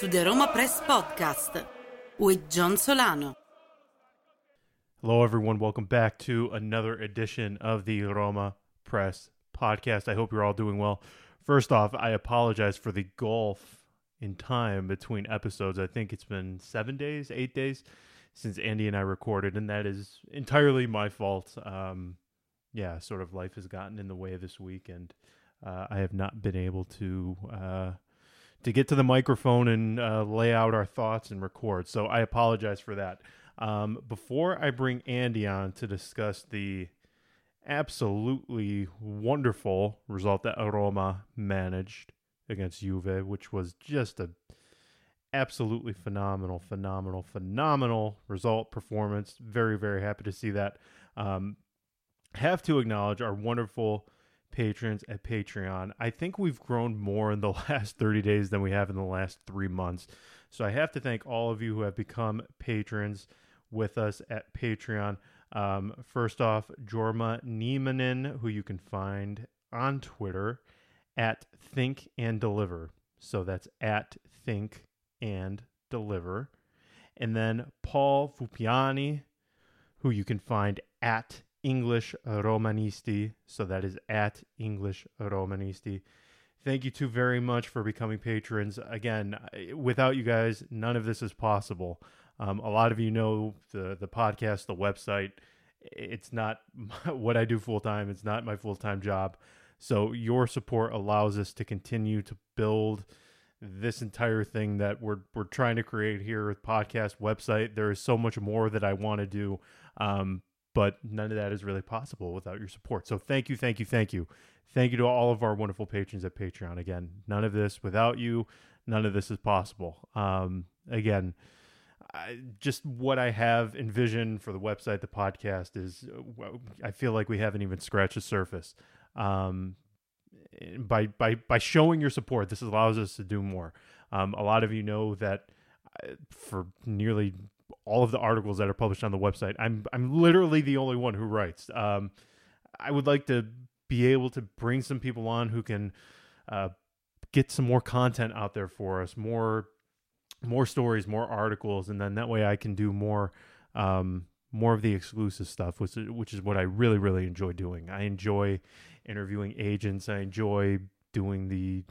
to the Roma Press Podcast with John Solano. Hello, everyone. Welcome back to another edition of the Roma Press Podcast. I hope you're all doing well. First off, I apologize for the gulf in time between episodes. I think it's been seven days, eight days since Andy and I recorded, and that is entirely my fault. Um, yeah, sort of life has gotten in the way this week, and uh, I have not been able to uh, to get to the microphone and uh, lay out our thoughts and record. So I apologize for that. Um, before I bring Andy on to discuss the absolutely wonderful result that Roma managed against Juve, which was just a absolutely phenomenal, phenomenal, phenomenal result performance. Very, very happy to see that. Um, have to acknowledge our wonderful patrons at Patreon. I think we've grown more in the last 30 days than we have in the last three months. So I have to thank all of you who have become patrons with us at Patreon. Um, first off, Jorma Niemanen, who you can find on Twitter at Think and Deliver. So that's at Think and Deliver. And then Paul Fupiani, who you can find at English Romanisti. So that is at English Romanisti. Thank you two very much for becoming patrons. Again, without you guys, none of this is possible. Um, a lot of you know the the podcast, the website. It's not what I do full time. It's not my full time job. So your support allows us to continue to build this entire thing that we're we're trying to create here with podcast website. There is so much more that I want to do, um, but none of that is really possible without your support. So thank you, thank you, thank you, thank you to all of our wonderful patrons at Patreon. Again, none of this without you, none of this is possible. Um, again. I, just what I have envisioned for the website, the podcast is, I feel like we haven't even scratched the surface. Um, by by by showing your support, this allows us to do more. Um, a lot of you know that uh, for nearly all of the articles that are published on the website, I'm I'm literally the only one who writes. Um, I would like to be able to bring some people on who can uh, get some more content out there for us, more more stories, more articles, and then that way I can do more um, more of the exclusive stuff, which which is what I really really enjoy doing. I enjoy interviewing agents. I enjoy doing the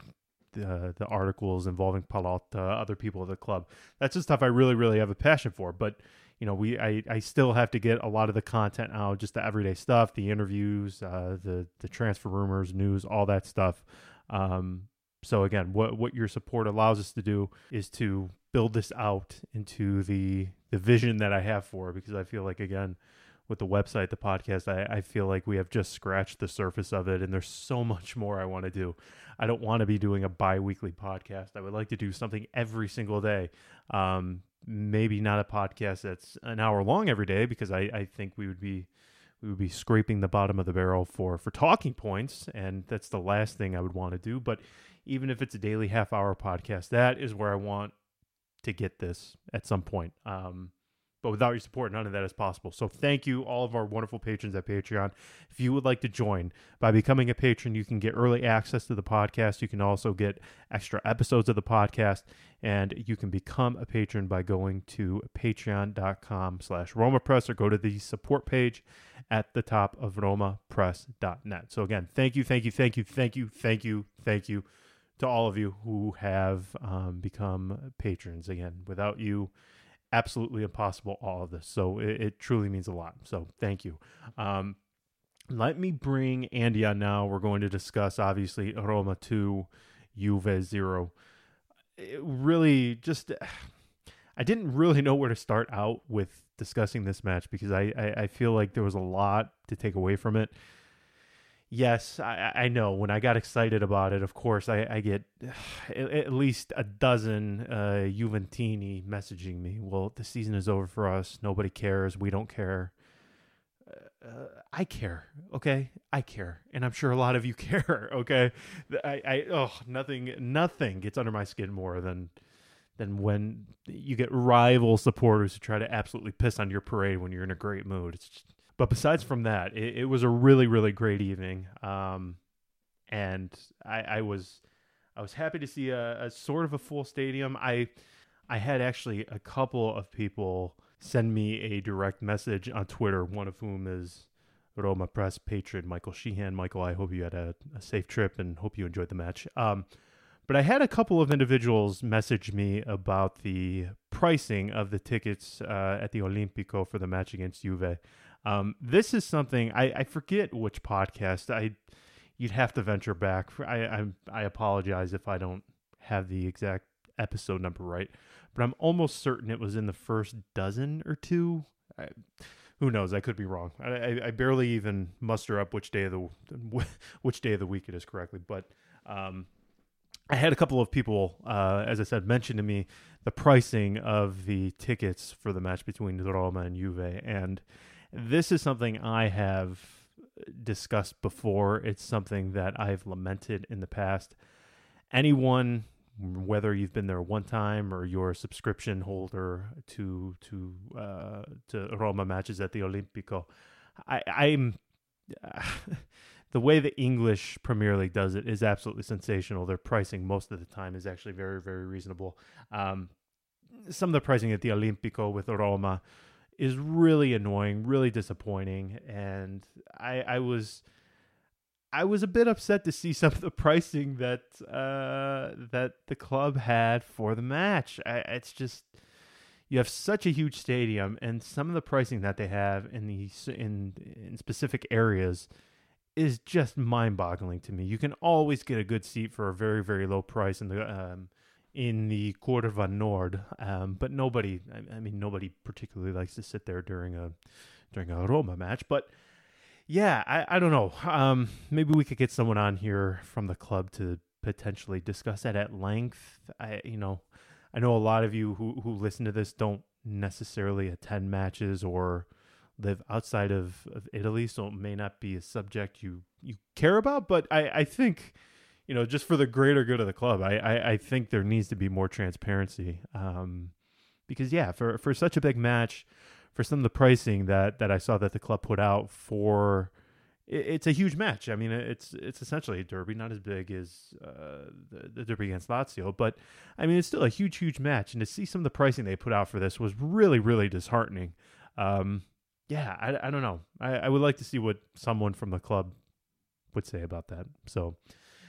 the, the articles involving Pallotta, other people at the club. That's the stuff I really really have a passion for. But you know, we I, I still have to get a lot of the content out, just the everyday stuff, the interviews, uh, the the transfer rumors, news, all that stuff. Um, so again, what what your support allows us to do is to build this out into the the vision that I have for because I feel like again with the website, the podcast, I, I feel like we have just scratched the surface of it and there's so much more I want to do. I don't want to be doing a bi-weekly podcast. I would like to do something every single day. Um, maybe not a podcast that's an hour long every day because I, I think we would be we would be scraping the bottom of the barrel for for talking points and that's the last thing I would want to do. But even if it's a daily half hour podcast, that is where I want to get this at some point. Um, but without your support, none of that is possible. So thank you, all of our wonderful patrons at Patreon. If you would like to join by becoming a patron, you can get early access to the podcast. You can also get extra episodes of the podcast, and you can become a patron by going to patreon.com slash Roma Press or go to the support page at the top of romapress.net. So again, thank you, thank you, thank you, thank you, thank you, thank you to all of you who have um, become patrons. Again, without you, absolutely impossible all of this. So it, it truly means a lot. So thank you. Um, let me bring Andy on now. We're going to discuss obviously Roma 2, Juve 0. It really just I didn't really know where to start out with discussing this match because I, I, I feel like there was a lot to take away from it yes, I, I, know when I got excited about it, of course, I, I get at least a dozen uh, Juventini messaging me. Well, the season is over for us. Nobody cares. We don't care. Uh, uh I care. Okay, I care, and I'm sure a lot of you care. Okay, I, I oh nothing nothing gets under my skin more than than when you get rival supporters who try to absolutely piss on your parade when you're in a great mood. It's just, but besides from that, it, it was a really, really great evening. Um, and I, I was, I was happy to see a, a sort of a full stadium. I I had actually a couple of people send me a direct message on Twitter, one of whom is Roma Press patron Michael Sheehan. Michael, I hope you had a, a safe trip and hope you enjoyed the match. Um, but I had a couple of individuals message me about the pricing of the tickets uh, at the Olimpico for the match against Juve. Um, this is something I, I forget which podcast I you'd have to venture back. For, I, I I apologize if I don't have the exact episode number right, but I'm almost certain it was in the first dozen or two. I, who knows? I could be wrong. I, I, barely even muster up which day of the which day of the week it is correctly. But um, I had a couple of people, uh, as I said, mention to me the pricing of the tickets for the match between Roma and Juve, and this is something I have discussed before. It's something that I've lamented in the past. Anyone whether you've been there one time or you're a subscription holder to to uh, to Roma matches at the Olimpico, I, I'm the way the English Premier League does it is absolutely sensational. Their pricing most of the time is actually very very reasonable. Um, some of the pricing at the Olimpico with Roma is really annoying, really disappointing, and I I was I was a bit upset to see some of the pricing that uh, that the club had for the match. I, it's just you have such a huge stadium, and some of the pricing that they have in the in in specific areas is just mind-boggling to me. You can always get a good seat for a very very low price in the um, in the Curva Nord, um, but nobody. I, I mean, nobody particularly likes to sit there during a during a Roma match, but yeah, I, I don't know. Um, maybe we could get someone on here from the club to potentially discuss that at length. I, you know, I know a lot of you who who listen to this don't necessarily attend matches or live outside of, of Italy, so it may not be a subject you you care about. But I, I think, you know, just for the greater good of the club, I, I, I think there needs to be more transparency. Um, because yeah, for for such a big match for some of the pricing that that I saw that the club put out for it's a huge match. I mean, it's it's essentially a derby, not as big as uh, the, the derby against Lazio, but I mean, it's still a huge, huge match. And to see some of the pricing they put out for this was really, really disheartening. Um, yeah, I, I don't know. I, I would like to see what someone from the club would say about that. So,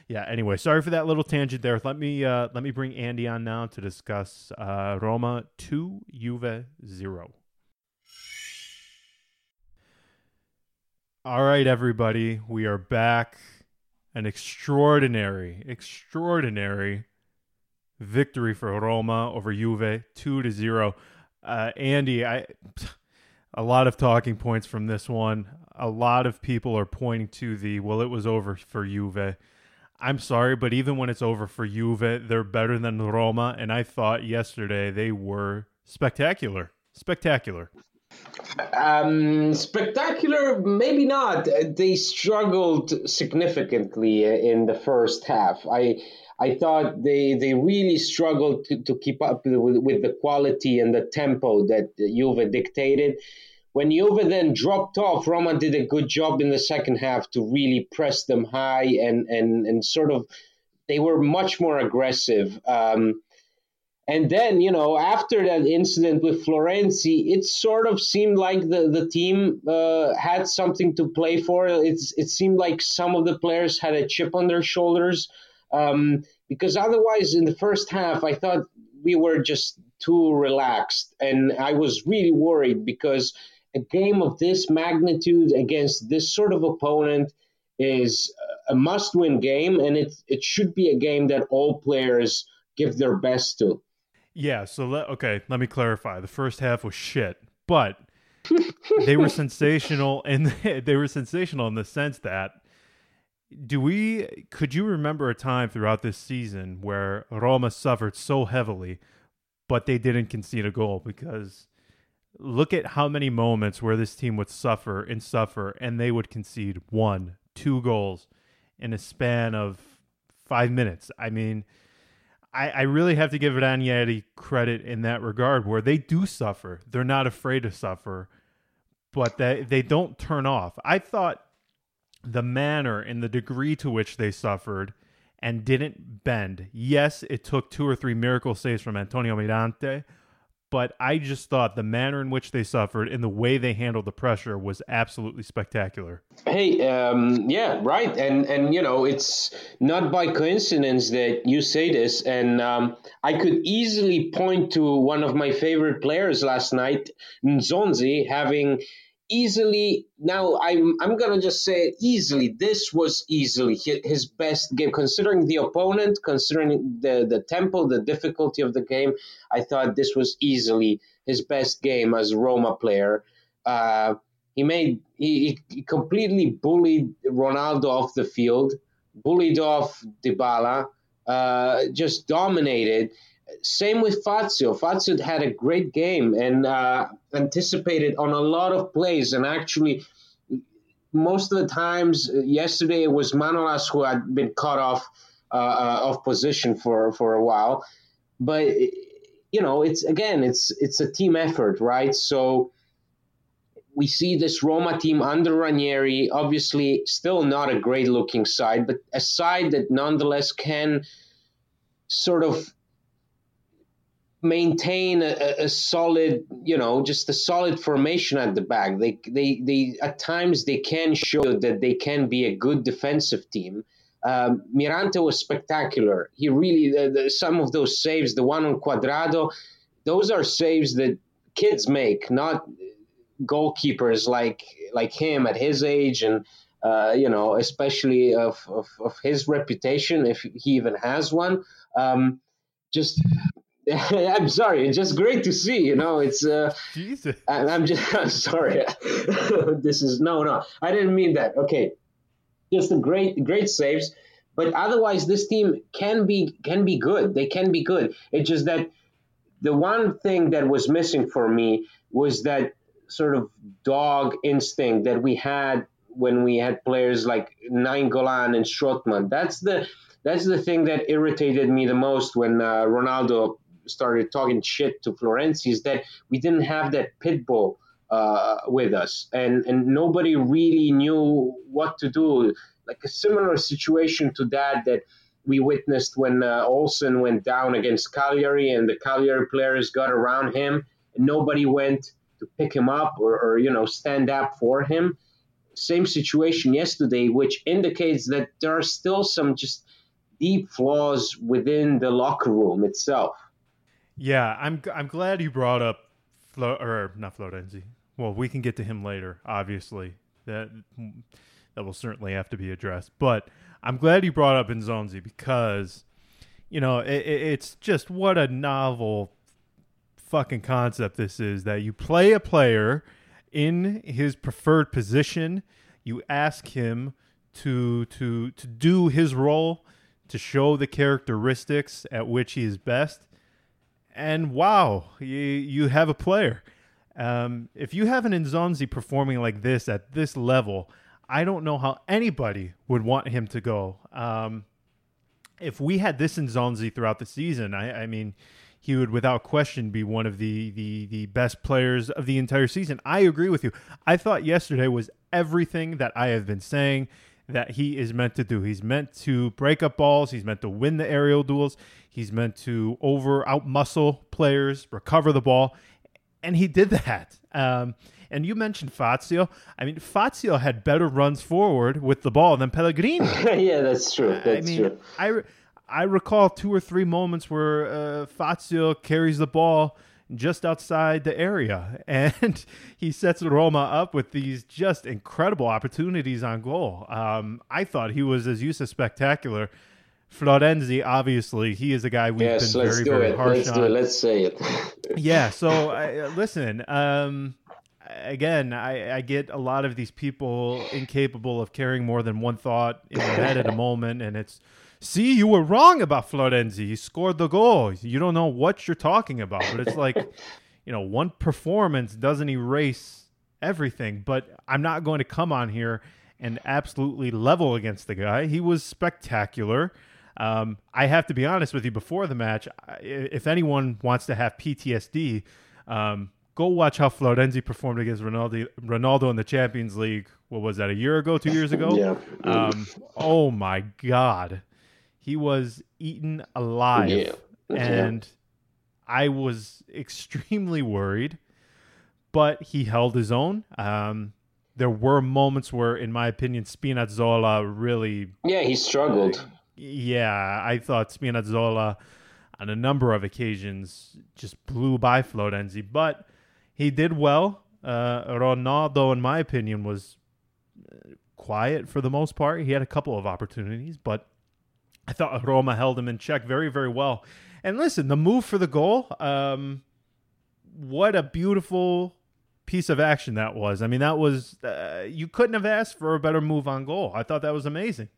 yeah. Anyway, sorry for that little tangent there. Let me uh, let me bring Andy on now to discuss uh, Roma two Juve zero. All right, everybody, we are back. An extraordinary, extraordinary victory for Roma over Juve, two to zero. Uh, Andy, I a lot of talking points from this one. A lot of people are pointing to the well, it was over for Juve. I'm sorry, but even when it's over for Juve, they're better than Roma, and I thought yesterday they were spectacular, spectacular. Um, spectacular, maybe not. They struggled significantly in the first half. I I thought they they really struggled to, to keep up with, with the quality and the tempo that Juve dictated. When Juve then dropped off, Roma did a good job in the second half to really press them high and and and sort of they were much more aggressive. Um, and then, you know, after that incident with Florenzi, it sort of seemed like the, the team uh, had something to play for. It's, it seemed like some of the players had a chip on their shoulders. Um, because otherwise, in the first half, I thought we were just too relaxed. And I was really worried because a game of this magnitude against this sort of opponent is a must win game. And it, it should be a game that all players give their best to. Yeah, so let, okay, let me clarify. The first half was shit, but they were sensational and they were sensational in the sense that do we could you remember a time throughout this season where Roma suffered so heavily but they didn't concede a goal because look at how many moments where this team would suffer and suffer and they would concede one, two goals in a span of 5 minutes. I mean, I, I really have to give Ranieri credit in that regard, where they do suffer. They're not afraid to suffer, but they they don't turn off. I thought the manner and the degree to which they suffered, and didn't bend. Yes, it took two or three miracle saves from Antonio Mirante, but I just thought the manner in which they suffered and the way they handled the pressure was absolutely spectacular. Hey, um, yeah, right, and and you know it's not by coincidence that you say this, and um, I could easily point to one of my favorite players last night, Nzonzi, having easily now i'm i'm gonna just say easily. This was easily his best game. Considering the opponent considering the the tempo the difficulty of the game i thought this was easily his best game as roma player. Uh, he made he, he completely bullied ronaldo off the field bullied off dybala uh, just dominated same with Fazio. Fazio had a great game and uh, anticipated on a lot of plays. And actually, most of the times, yesterday it was Manolas who had been cut off uh, uh, of position for, for a while. But you know, it's again, it's it's a team effort, right? So we see this Roma team under Ranieri, obviously still not a great looking side, but a side that nonetheless can sort of maintain a, a, solid, you know, just a solid formation at the back. They, they, they, at times they can show that they can be a good defensive team. Um, Mirante was spectacular. He really, the, the, some of those saves, the one on Cuadrado, those are saves that kids make, not goalkeepers like like him at his age and uh, you know, especially of, of, of, his reputation, if he even has one. Um, just I'm sorry. It's just great to see. You know, it's. Uh, Jesus. I, I'm just. I'm sorry. this is no, no. I didn't mean that. Okay, just a great, great saves. But otherwise, this team can be can be good. They can be good. It's just that the one thing that was missing for me was that sort of dog instinct that we had when we had players like Nainggolan and Strootman. That's the that's the thing that irritated me the most when uh, Ronaldo started talking shit to Florenzi is that we didn't have that pit bull uh, with us, and and nobody really knew what to do. Like a similar situation to that that we witnessed when uh, Olsen went down against Cagliari, and the Cagliari players got around him, and nobody went to pick him up or, or you know stand up for him. Same situation yesterday, which indicates that there are still some just deep flaws within the locker room itself. Yeah, I'm I'm glad you brought up Flo or not Florenzi. Well, we can get to him later. Obviously, that that will certainly have to be addressed. But I'm glad you brought up Nzonzi because you know it, it's just what a novel fucking concept this is that you play a player in his preferred position. You ask him to to to do his role to show the characteristics at which he is best and wow, you you have a player. Um, if you have an Nzonzi performing like this at this level, I don't know how anybody would want him to go. Um, if we had this Nzonzi throughout the season, I, I, mean, he would without question be one of the, the the best players of the entire season. I agree with you. I thought yesterday was everything that I have been saying that he is meant to do. He's meant to break up balls. He's meant to win the aerial duels. He's meant to over out muscle players, recover the ball, and he did that. Um, and you mentioned Fazio. I mean, Fazio had better runs forward with the ball than Pellegrini. yeah, that's true. That's I mean, true. I I recall two or three moments where uh, Fazio carries the ball just outside the area. And he sets Roma up with these just incredible opportunities on goal. Um, I thought he was, as you said, spectacular. Florenzi, obviously, he is a guy we've yes, been very, very it. harsh let's on. Do it. Let's say it. yeah. So uh, listen. Um, again, I, I, get a lot of these people incapable of carrying more than one thought in their head at a moment, and it's see, you were wrong about Florenzi. He scored the goal. You don't know what you're talking about. But it's like, you know, one performance doesn't erase everything. But I'm not going to come on here and absolutely level against the guy. He was spectacular. Um, I have to be honest with you. Before the match, if anyone wants to have PTSD, um, go watch how Florenzi performed against Ronaldo, Ronaldo in the Champions League. What was that? A year ago? Two years ago? yeah. Um, oh my God! He was eaten alive, Yeah. and I was extremely worried. But he held his own. Um, there were moments where, in my opinion, Spinazzola really Yeah, he struggled. yeah, I thought Spinazzola on a number of occasions just blew by Florenzi, but he did well. Uh, Ronaldo, in my opinion, was uh, quiet for the most part. He had a couple of opportunities, but I thought Roma held him in check very, very well. And listen, the move for the goal, um, what a beautiful piece of action that was. I mean, that was, uh, you couldn't have asked for a better move on goal. I thought that was amazing.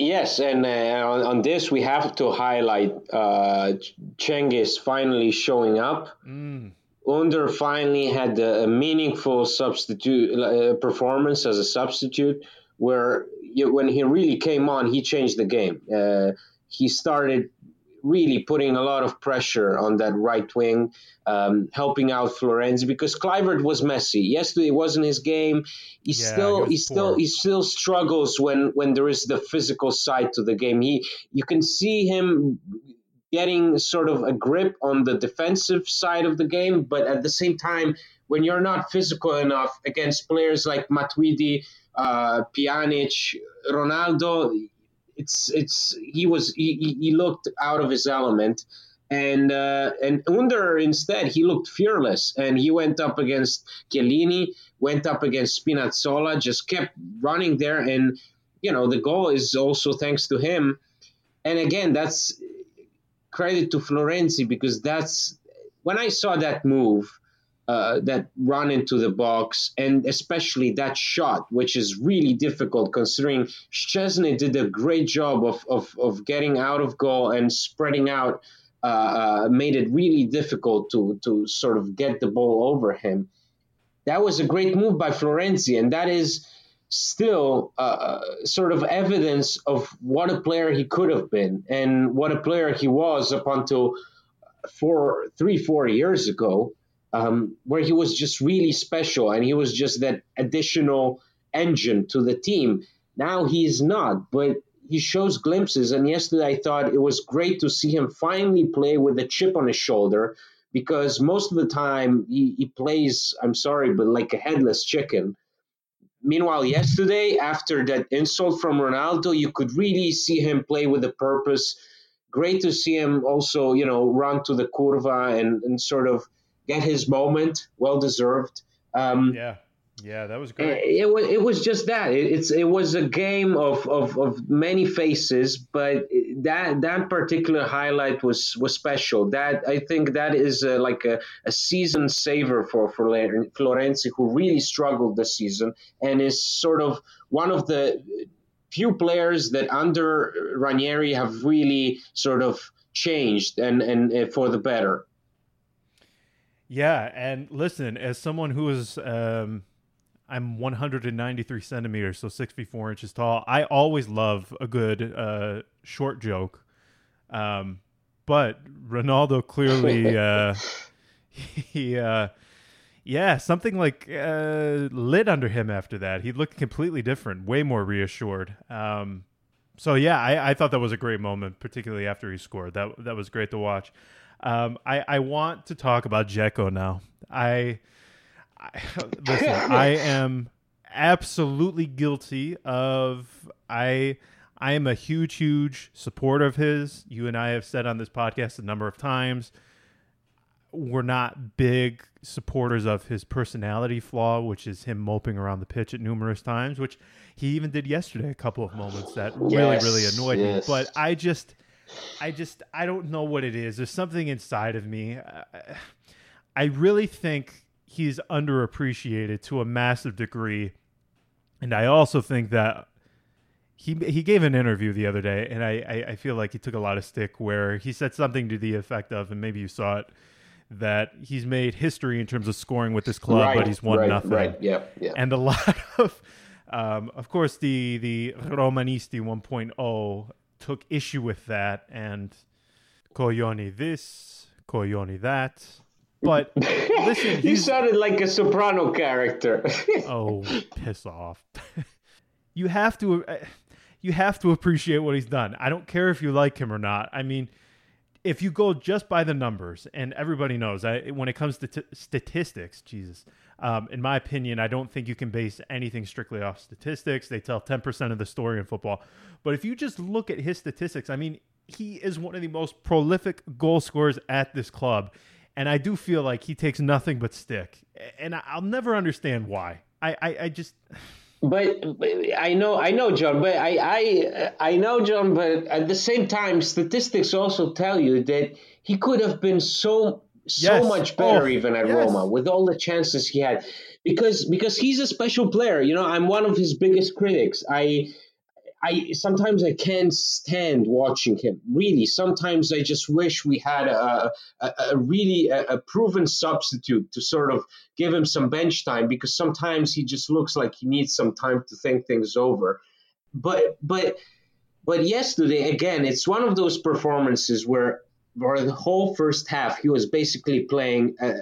Yes, and uh, on, on this we have to highlight uh, Cengiz finally showing up. Mm. Under finally had a, a meaningful substitute uh, performance as a substitute, where when he really came on, he changed the game. Uh, he started really putting a lot of pressure on that right wing, um, helping out Florenzi because Kluivert was messy. Yesterday wasn't his game. He Yeah, still he he still he still struggles when when there is the physical side to the game. He you can see him getting sort of a grip on the defensive side of the game, but at the same time, when you're not physical enough against players like Matuidi, uh, Pjanic, Ronaldo, it's it's he was he, he- looked out of his element. And uh, and Under instead he looked fearless and he went up against Chiellini, went up against Spinazzola, just kept running there and you know the goal is also thanks to him. And again, that's credit to Florenzi because that's when I saw that move, uh, that run into the box, and especially that shot, which is really difficult considering Szczesny did a great job of, of, of getting out of goal and spreading out, uh, uh, made it really difficult to, to sort of get the ball over him. That was a great move by Florenzi, and that is still uh, sort of evidence of what a player he could have been and what a player he was up until four, three, four years ago, um, where he was just really special and he was just that additional engine to the team. Now he's not, but he shows glimpses. And yesterday I thought it was great to see him finally play with a chip on his shoulder because most of the time he, he plays, I'm sorry, but like a headless chicken. Meanwhile, yesterday, after that insult from Ronaldo, you could really see him play with a purpose. Great to see him also, you know, run to the curva and, and sort of get his moment, well deserved. Um, Yeah, yeah, that was great. it was it was just that it, it's it was a game of, of, of many faces, but that that particular highlight was was special. That I think that is uh like a, a season saver for for Florenzi, who really struggled this season and is sort of one of the few players that under Ranieri have really sort of changed and and uh, for the better. Yeah, and listen, as someone who is, um, I'm 193 centimeters, so six feet four inches tall. I always love a good uh, short joke, um, but Ronaldo clearly, uh, he, uh, yeah, something like uh, lit under him after that. He looked completely different, way more reassured. Um, so yeah, I, I thought that was a great moment, particularly after he scored. That that was great to watch. Um, I, I want to talk about Dzeko now. I, I listen. I am absolutely guilty of I. I am a huge, huge supporter of his. You and I have said on this podcast a number of times we're not big supporters of his personality flaw, which is him moping around the pitch at numerous times, which he even did yesterday. A couple of moments that really, really annoyed yes. me. But I just, I just, I don't know what it is. There's something inside of me. I, I really think he's underappreciated to a massive degree, and I also think that he he gave an interview the other day, and I, I, I feel like he took a lot of stick where he said something to the effect of, and maybe you saw it, that he's made history in terms of scoring with this club, but he's won right, nothing. Right, yeah, yeah. And a lot of, um, of course, the the Romanisti 1.0 took issue with that, and Koyoni this, Koyoni that. But listen, he sounded like a soprano character. oh, piss off. you have to uh, you have to appreciate what he's done. I don't care if you like him or not. I mean, if you go just by the numbers, and everybody knows, I, when it comes to t- statistics, Jesus, um, in my opinion, I don't think you can base anything strictly off statistics. They tell 10% of the story in football. But if you just look at his statistics, I mean, he is one of the most prolific goal scorers at this club. And I do feel like he takes nothing but stick. And I'll never understand why. I, I, I just. But, but, I know, I know, John. But I, I, I know, John. But at the same time, statistics also tell you that he could have been so so yes. much better oh, even at yes. Roma with all the chances he had because because he's a special player you know I'm one of his biggest critics I I sometimes I can't stand watching him. Really, sometimes I just wish we had a a, a really a, a, proven substitute to sort of give him some bench time because sometimes he just looks like he needs some time to think things over. But but but yesterday again, it's one of those performances where for the whole first half he was basically playing uh,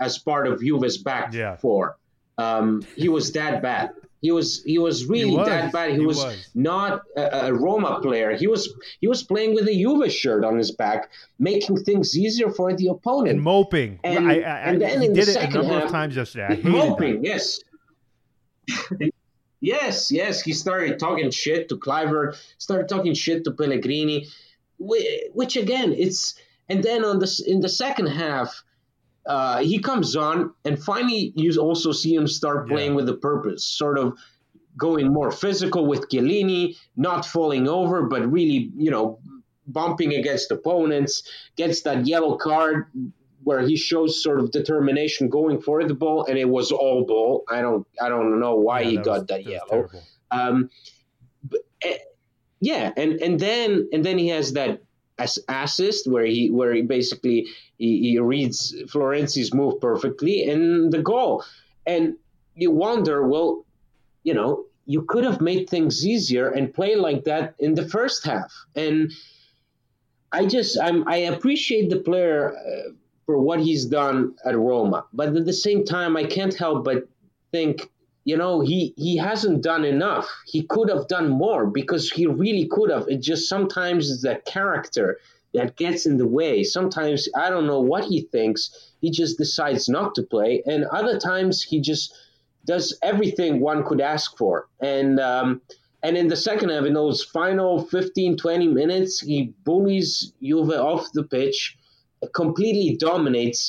as part of Juve's back yeah. four. Um, he was that bad. He was he was really he was. that bad. He, he was, was, not a, a, Roma player. He was he was playing with a Juve shirt on his back, making things easier for the opponent and moping. And, I, I, and then he did it a number half, of times yesterday. moping, that. yes. yes, yes. He started talking shit to Kluivert, started talking shit to Pellegrini, which again, it's and then on the in the second half uh, he comes on, and finally you also see him start playing yeah. with a purpose, sort of going more physical with Chiellini, not falling over, but really, you know, bumping against opponents, gets that yellow card where he shows sort of determination going for the ball, and it was all ball. I don't, I don't know why yeah, he got was, that, that yellow. Um, but, uh, yeah, and and then and then he has that as assist where he where he basically he, he reads Florenzi's move perfectly and the goal. And you wonder, well, you know, you could have made things easier and play like that in the first half. And I just I'm, I appreciate the player uh, for what he's done at Roma, but at the same time, I can't help but think you know he he hasn't done enough. He could have done more because he really could have. It just sometimes that character that gets in the way. Sometimes i don't know what he thinks. He just decides not to play. And other times he just does everything one could ask for. And um, and in the second half in those final 15 20 minutes he bullies juve off the pitch completely dominates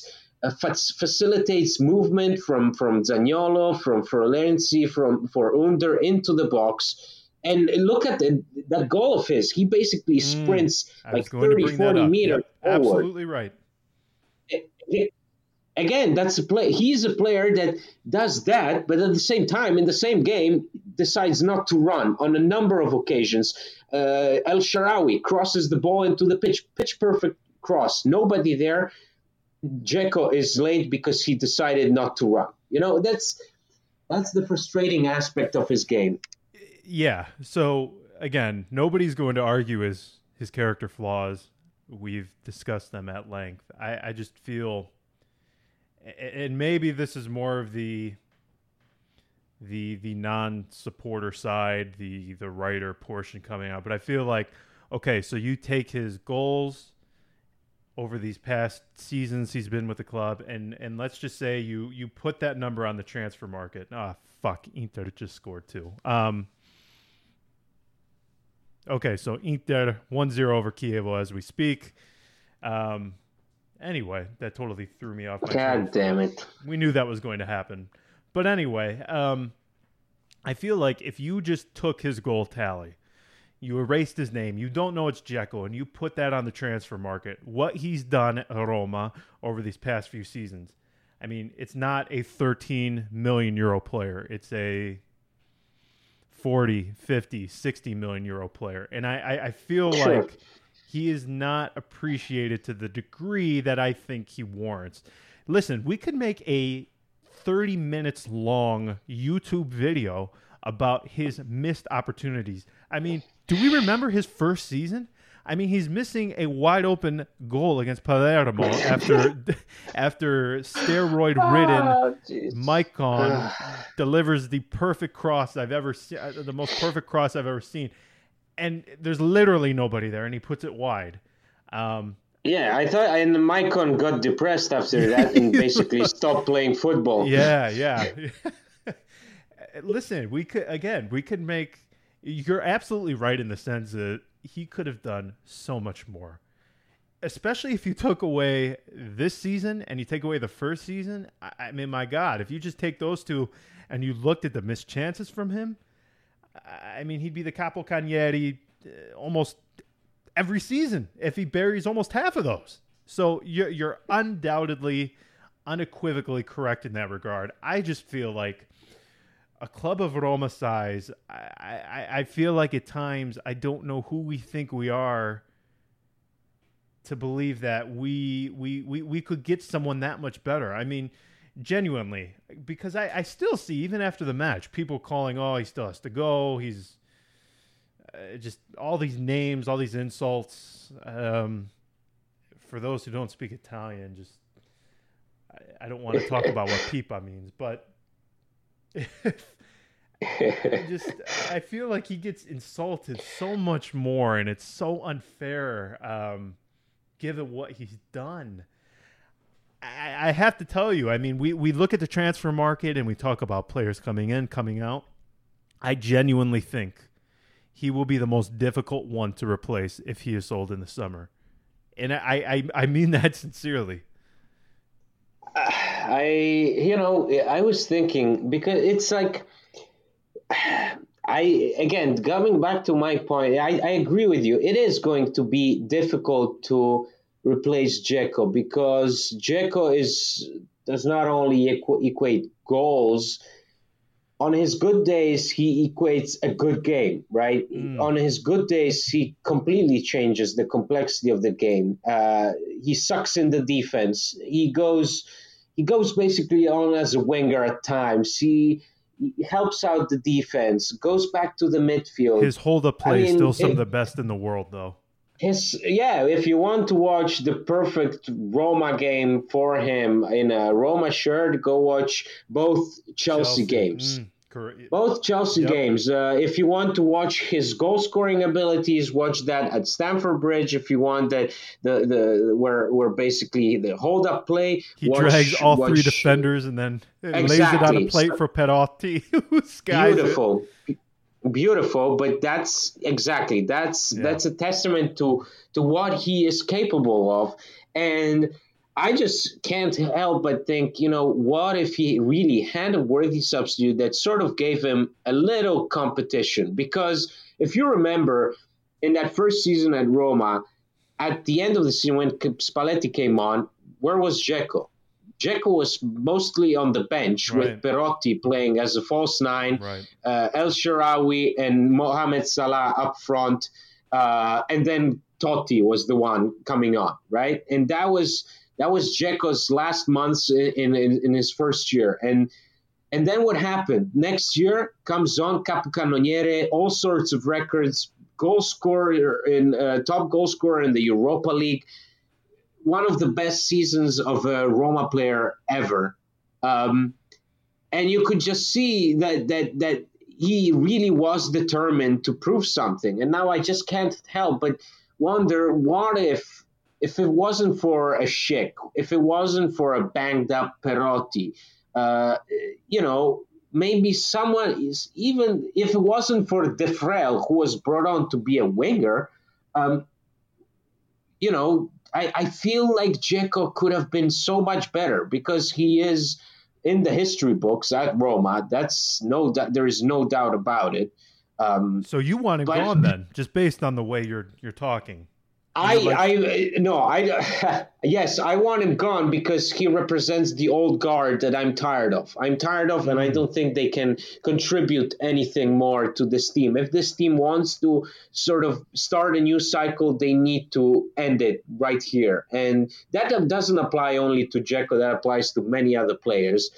facilitates movement from from Zaniolo, from Florenzi, from for Under into the box. And look at the, that goal of his. He basically mm, sprints mm, like 30, 40 meters Absolutely right. It, it, again, that's a play. He's a player that does that, but at the same time, in the same game, decides not to run on a number of occasions. Uh, El Shaarawy crosses the ball into the pitch, pitch perfect cross. Nobody there. Dzeko is late because he decided not to run. You know, that's that's the frustrating aspect of his game. Yeah. So again, nobody's going to argue his his character flaws. We've discussed them at length. I, I just feel and maybe this is more of the the the non-supporter side, the the writer portion coming out, but I feel like okay, so you take his goals over these past seasons he's been with the club. And and let's just say you you put that number on the transfer market. Ah oh, fuck Inter just scored two. Um okay so Inter 1-0 over Chievo as we speak. Um anyway that totally threw me off god damn it. We knew that was going to happen. But anyway um I feel like if you just took his goal tally you erased his name. You don't know it's Dzeko, and you put that on the transfer market. What he's done at Roma over these past few seasons. I mean, it's not a 13 million euro player. It's a 40, 50, 60 million euro player. And I, I, I feel sure. like he is not appreciated to the degree that I think he warrants. Listen, we could make a 30 minutes long YouTube video about his missed opportunities. I mean, do we remember his first season? I mean, he's missing a wide open goal against Palermo after after steroid ridden oh, Maicon delivers the perfect cross I've ever seen, uh, the most perfect cross I've ever seen. and there's literally nobody there, and he puts it wide. Um, yeah, I thought, and Maicon got depressed after that and basically stopped playing football. Yeah, yeah. Listen, we could again, we could make. You're absolutely right in the sense that he could have done so much more, especially if you took away this season and you take away the first season. I, I mean, my God, if you just take those two and you looked at the missed chances from him, I mean, he'd be the Capo uh, almost every season if he buries almost half of those. So you're, you're undoubtedly, unequivocally correct in that regard. I just feel like a club of Roma size, I, I, I feel like at times I don't know who we think we are to believe that we we, we, we could get someone that much better. I mean, genuinely, because I, I still see, even after the match, people calling, oh, he still has to go. He's uh, just all these names, all these insults. Um, for those who don't speak Italian, just I, I don't want to talk about what pipa means, but just I feel like he gets insulted so much more, and it's so unfair, um, given what he's done. I, I have to tell you, I mean, we, we look at the transfer market and we talk about players coming in, coming out. I genuinely think he will be the most difficult one to replace if he is sold in the summer. And I, I, I mean that sincerely. I, you know, I was thinking because it's like, I, again, coming back to my point, I, I agree with you. It is going to be difficult to replace Dzeko because Dzeko is does not only equ- equate goals. On his good days, he equates a good game, right? Mm. On his good days, he completely changes the complexity of the game. Uh, he sucks in the defense. He goes, he goes basically on as a winger at times. He, he helps out the defense, goes back to the midfield. His hold up play I mean, is still some it, of the best in the world, though his yeah if you want to watch the perfect roma game for him in a roma shirt go watch both chelsea, chelsea. games mm, both chelsea yep. games uh, if you want to watch his goal scoring abilities watch that at stamford bridge if you want that the the where where basically the hold up play he watch, drags all watch, three defenders and then exactly. lays it on a plate for Perotti beautiful it beautiful but that's exactly that's yeah. that's a testament to to what he is capable of and i just can't help but think you know what if he really had a worthy substitute that sort of gave him a little competition because if you remember in that first season at roma at the end of the season when spalletti came on where was Dzeko? Dzeko was mostly on the bench right. with Perotti playing as a false nine, right. uh, El Shaarawy and Mohamed Salah up front, uh, and then Totti was the one coming on, right? And that was that was Dzeko's last months in, in, in his first year, and and then what happened? Next year comes on Capocannoniere, all sorts of records, goal scorer in uh, top goal scorer in the Europa League one of the best seasons of a Roma player ever. Um, and you could just see that that that he really was determined to prove something. And now I just can't help but wonder what if if it wasn't for a Schick, if it wasn't for a banged up Perotti, uh, you know, maybe someone is even if it wasn't for Defrel, who was brought on to be a winger, um, you know, I, I feel like Dzeko could have been so much better because he is in the history books at Roma. That's no doubt there is no doubt about it. Um, so you want him but, gone then, just based on the way you're you're talking. I, like... I, uh, no, I, yes, I want him gone because he represents the old guard that I'm tired of. I'm tired of, and I mm. don't think they can contribute anything more to this team. If this team wants to sort of start a new cycle, they need to end it right here. And that doesn't apply only to Dzeko, that applies to many other players.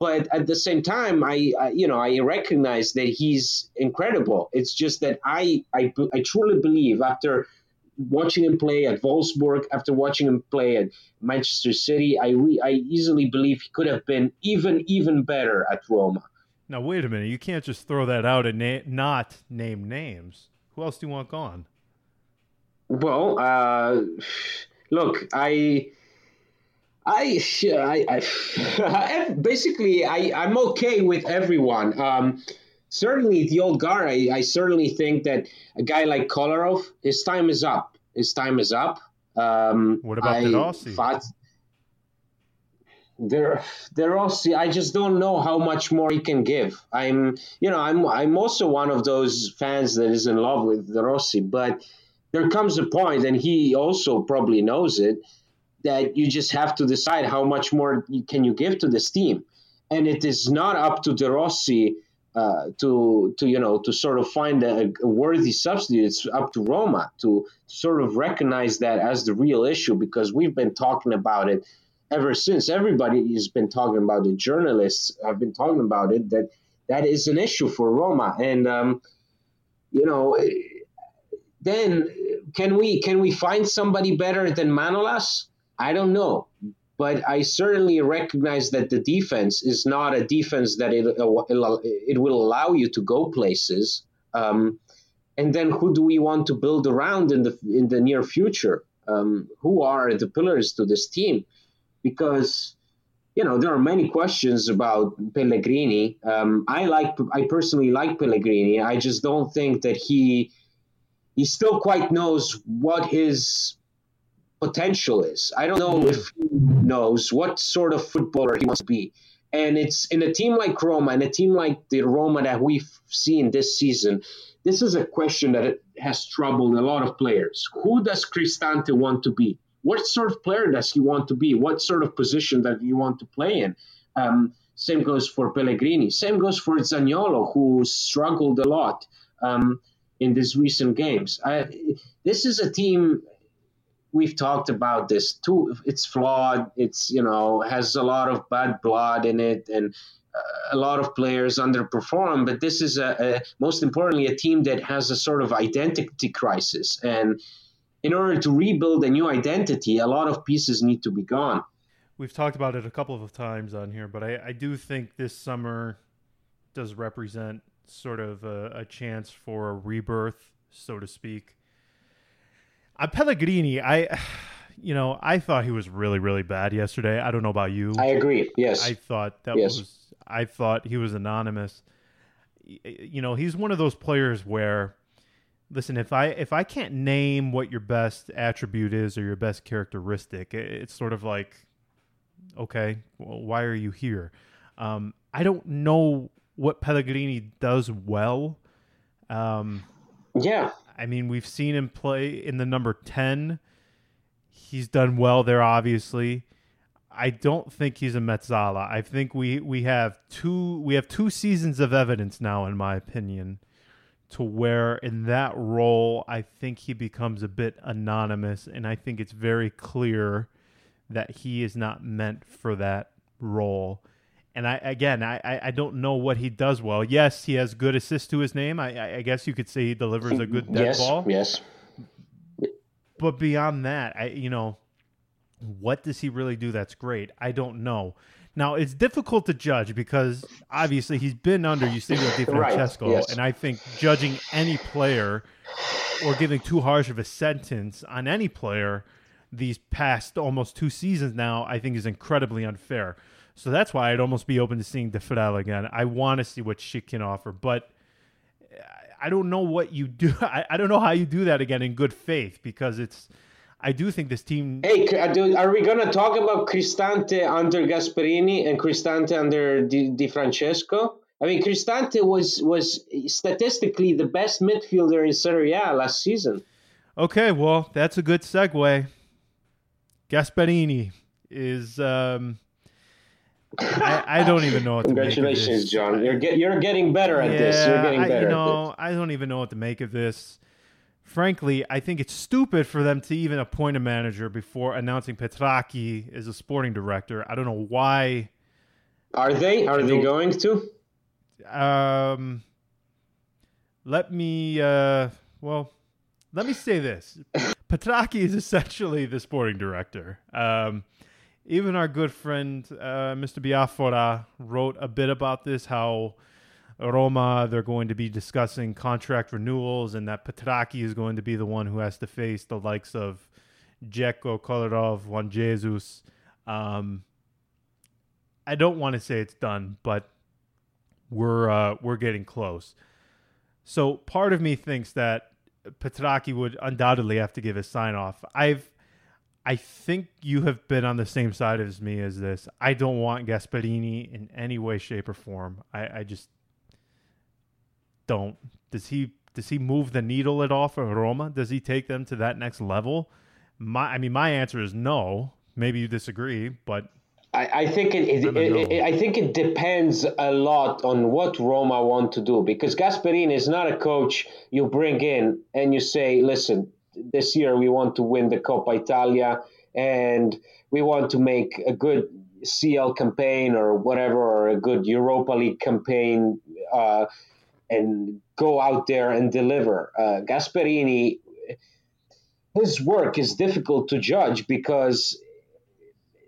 But at the same time, I, I, you know, I recognize that he's incredible. It's just that I, I, I truly believe after – watching him play at Wolfsburg, after watching him play at Manchester City, I re- I easily believe he could have been even even better at Roma. Now wait a minute, you can't just throw that out and na- not name names. Who else do you want gone? Well, uh, look, I. I, I, I basically I, I'm okay with everyone. Um, certainly the old guard. I, I certainly think that a guy like Kolarov, his time is up. His time is up. Um, what about De Rossi? Thought, there, De Rossi, I just don't know how much more he can give. I'm, you know, I'm, I'm also one of those fans that is in love with De Rossi, but there comes a point, and he also probably knows it, that you just have to decide how much more can you give to this team, and it is not up to De Rossi uh, to to you know to sort of find a, a, worthy substitute. It's up to Roma to sort of recognize that as the real issue because we've been talking about it ever since. Everybody has been talking about it. Journalists have been talking about it. That that is an issue for Roma, and um, you know, then can we can we find somebody better than Manolas? I don't know, but I certainly recognize that the defense is not a defense that it it will allow you to go places. Um, and then who do we want to build around in the in the near future? Um, who are the pillars to this team? Because you know there are many questions about Pellegrini. Um, I like I personally like Pellegrini. I just don't think that he he still quite knows what his potential is. I don't know if he knows what sort of footballer he wants to be. And it's in a team like Roma and a team like the Roma that we've seen this season. This is a question that has troubled a lot of players. Who does Cristante want to be? What sort of player does he want to be? What sort of position does he want to play in? Um, same goes for Pellegrini. Same goes for Zaniolo, who struggled a lot um, in these recent games. I, this is a team we've talked about this too. It's flawed. It's you know has a lot of bad blood in it, and uh, a lot of players underperform. But this is a, a, most importantly a team that has a sort of identity crisis, and in order to rebuild a new identity, a lot of pieces need to be gone. We've talked about it a couple of times on here, but I, I do think this summer does represent sort of a, a chance for a rebirth, so to speak uh, Pellegrini, I, you know, I thought he was really, really bad yesterday. I don't know about you. I agree. Yes. I thought that yes. was. I thought he was anonymous. You know, he's one of those players where, listen, if I if I can't name what your best attribute is or your best characteristic, it's sort of like, okay, well, why are you here? Um, I don't know what Pellegrini does well. Um, yeah. I mean, we've seen him play in the number 10. He's done well there, obviously. I don't think he's a Mezzala. I think we, we have two we have two seasons of evidence now, in my opinion, to where in that role I think he becomes a bit anonymous, and I think it's very clear that he is not meant for that role. And I again, I, I don't know what he does well. Yes, he has good assists to his name. I, I guess you could say he delivers a good dead yes, ball. Yes. But beyond that, I you know, what does he really do that's great? I don't know. Now it's difficult to judge because obviously he's been under Eusebio Di Francesco, right, yes. and I think judging any player or giving too harsh of a sentence on any player these past almost two seasons now, I think is incredibly unfair. So that's why I'd almost be open to seeing Defrel again. I want to see what she can offer, but I don't know what you do. I, I don't know how you do that again in good faith because it's. I do think this team. Hey, uh, are we going to talk about Cristante under Gasperini and Cristante under Di, Di Francesco? I mean, Cristante was was statistically the best midfielder in Serie A last season. Okay, well, that's a good segue. Gasperini is um, I, I, don't even know what Congratulations, John. You're get, you're getting better at yeah, this. You're getting better. I, you know, I don't even know what to make of this. Frankly, I think it's stupid for them to even appoint a manager before announcing Petrachi as a sporting director. I don't know why. Are they? Are they going to? Um, let me. Uh, well, let me say this: Petrachi is essentially the sporting director. Um, even our good friend uh, Mr. Biafora wrote a bit about this how Roma, they're going to be discussing contract renewals, and that Petrachi is going to be the one who has to face the likes of Dzeko, Kolarov, Juan Jesus. Um, I don't want to say it's done, but we're uh, we're getting close. So part of me thinks that Petrachi would undoubtedly have to give his sign off. I've I think you have been on the same side as me as this. I don't want Gasperini in any way, shape, or form. I, I just don't. Does he does he move the needle at all for Roma? Does he take them to that next level? My I mean, my answer is no. Maybe you disagree, but I, I think it, it, it, it, I think it depends a lot on what Roma want to do because Gasperini is not a coach you bring in and you say, listen, this year we want to win the Coppa Italia and we want to make a good CL campaign or whatever or a good Europa League campaign uh, and go out there and deliver. Uh, Gasperini, his work is difficult to judge because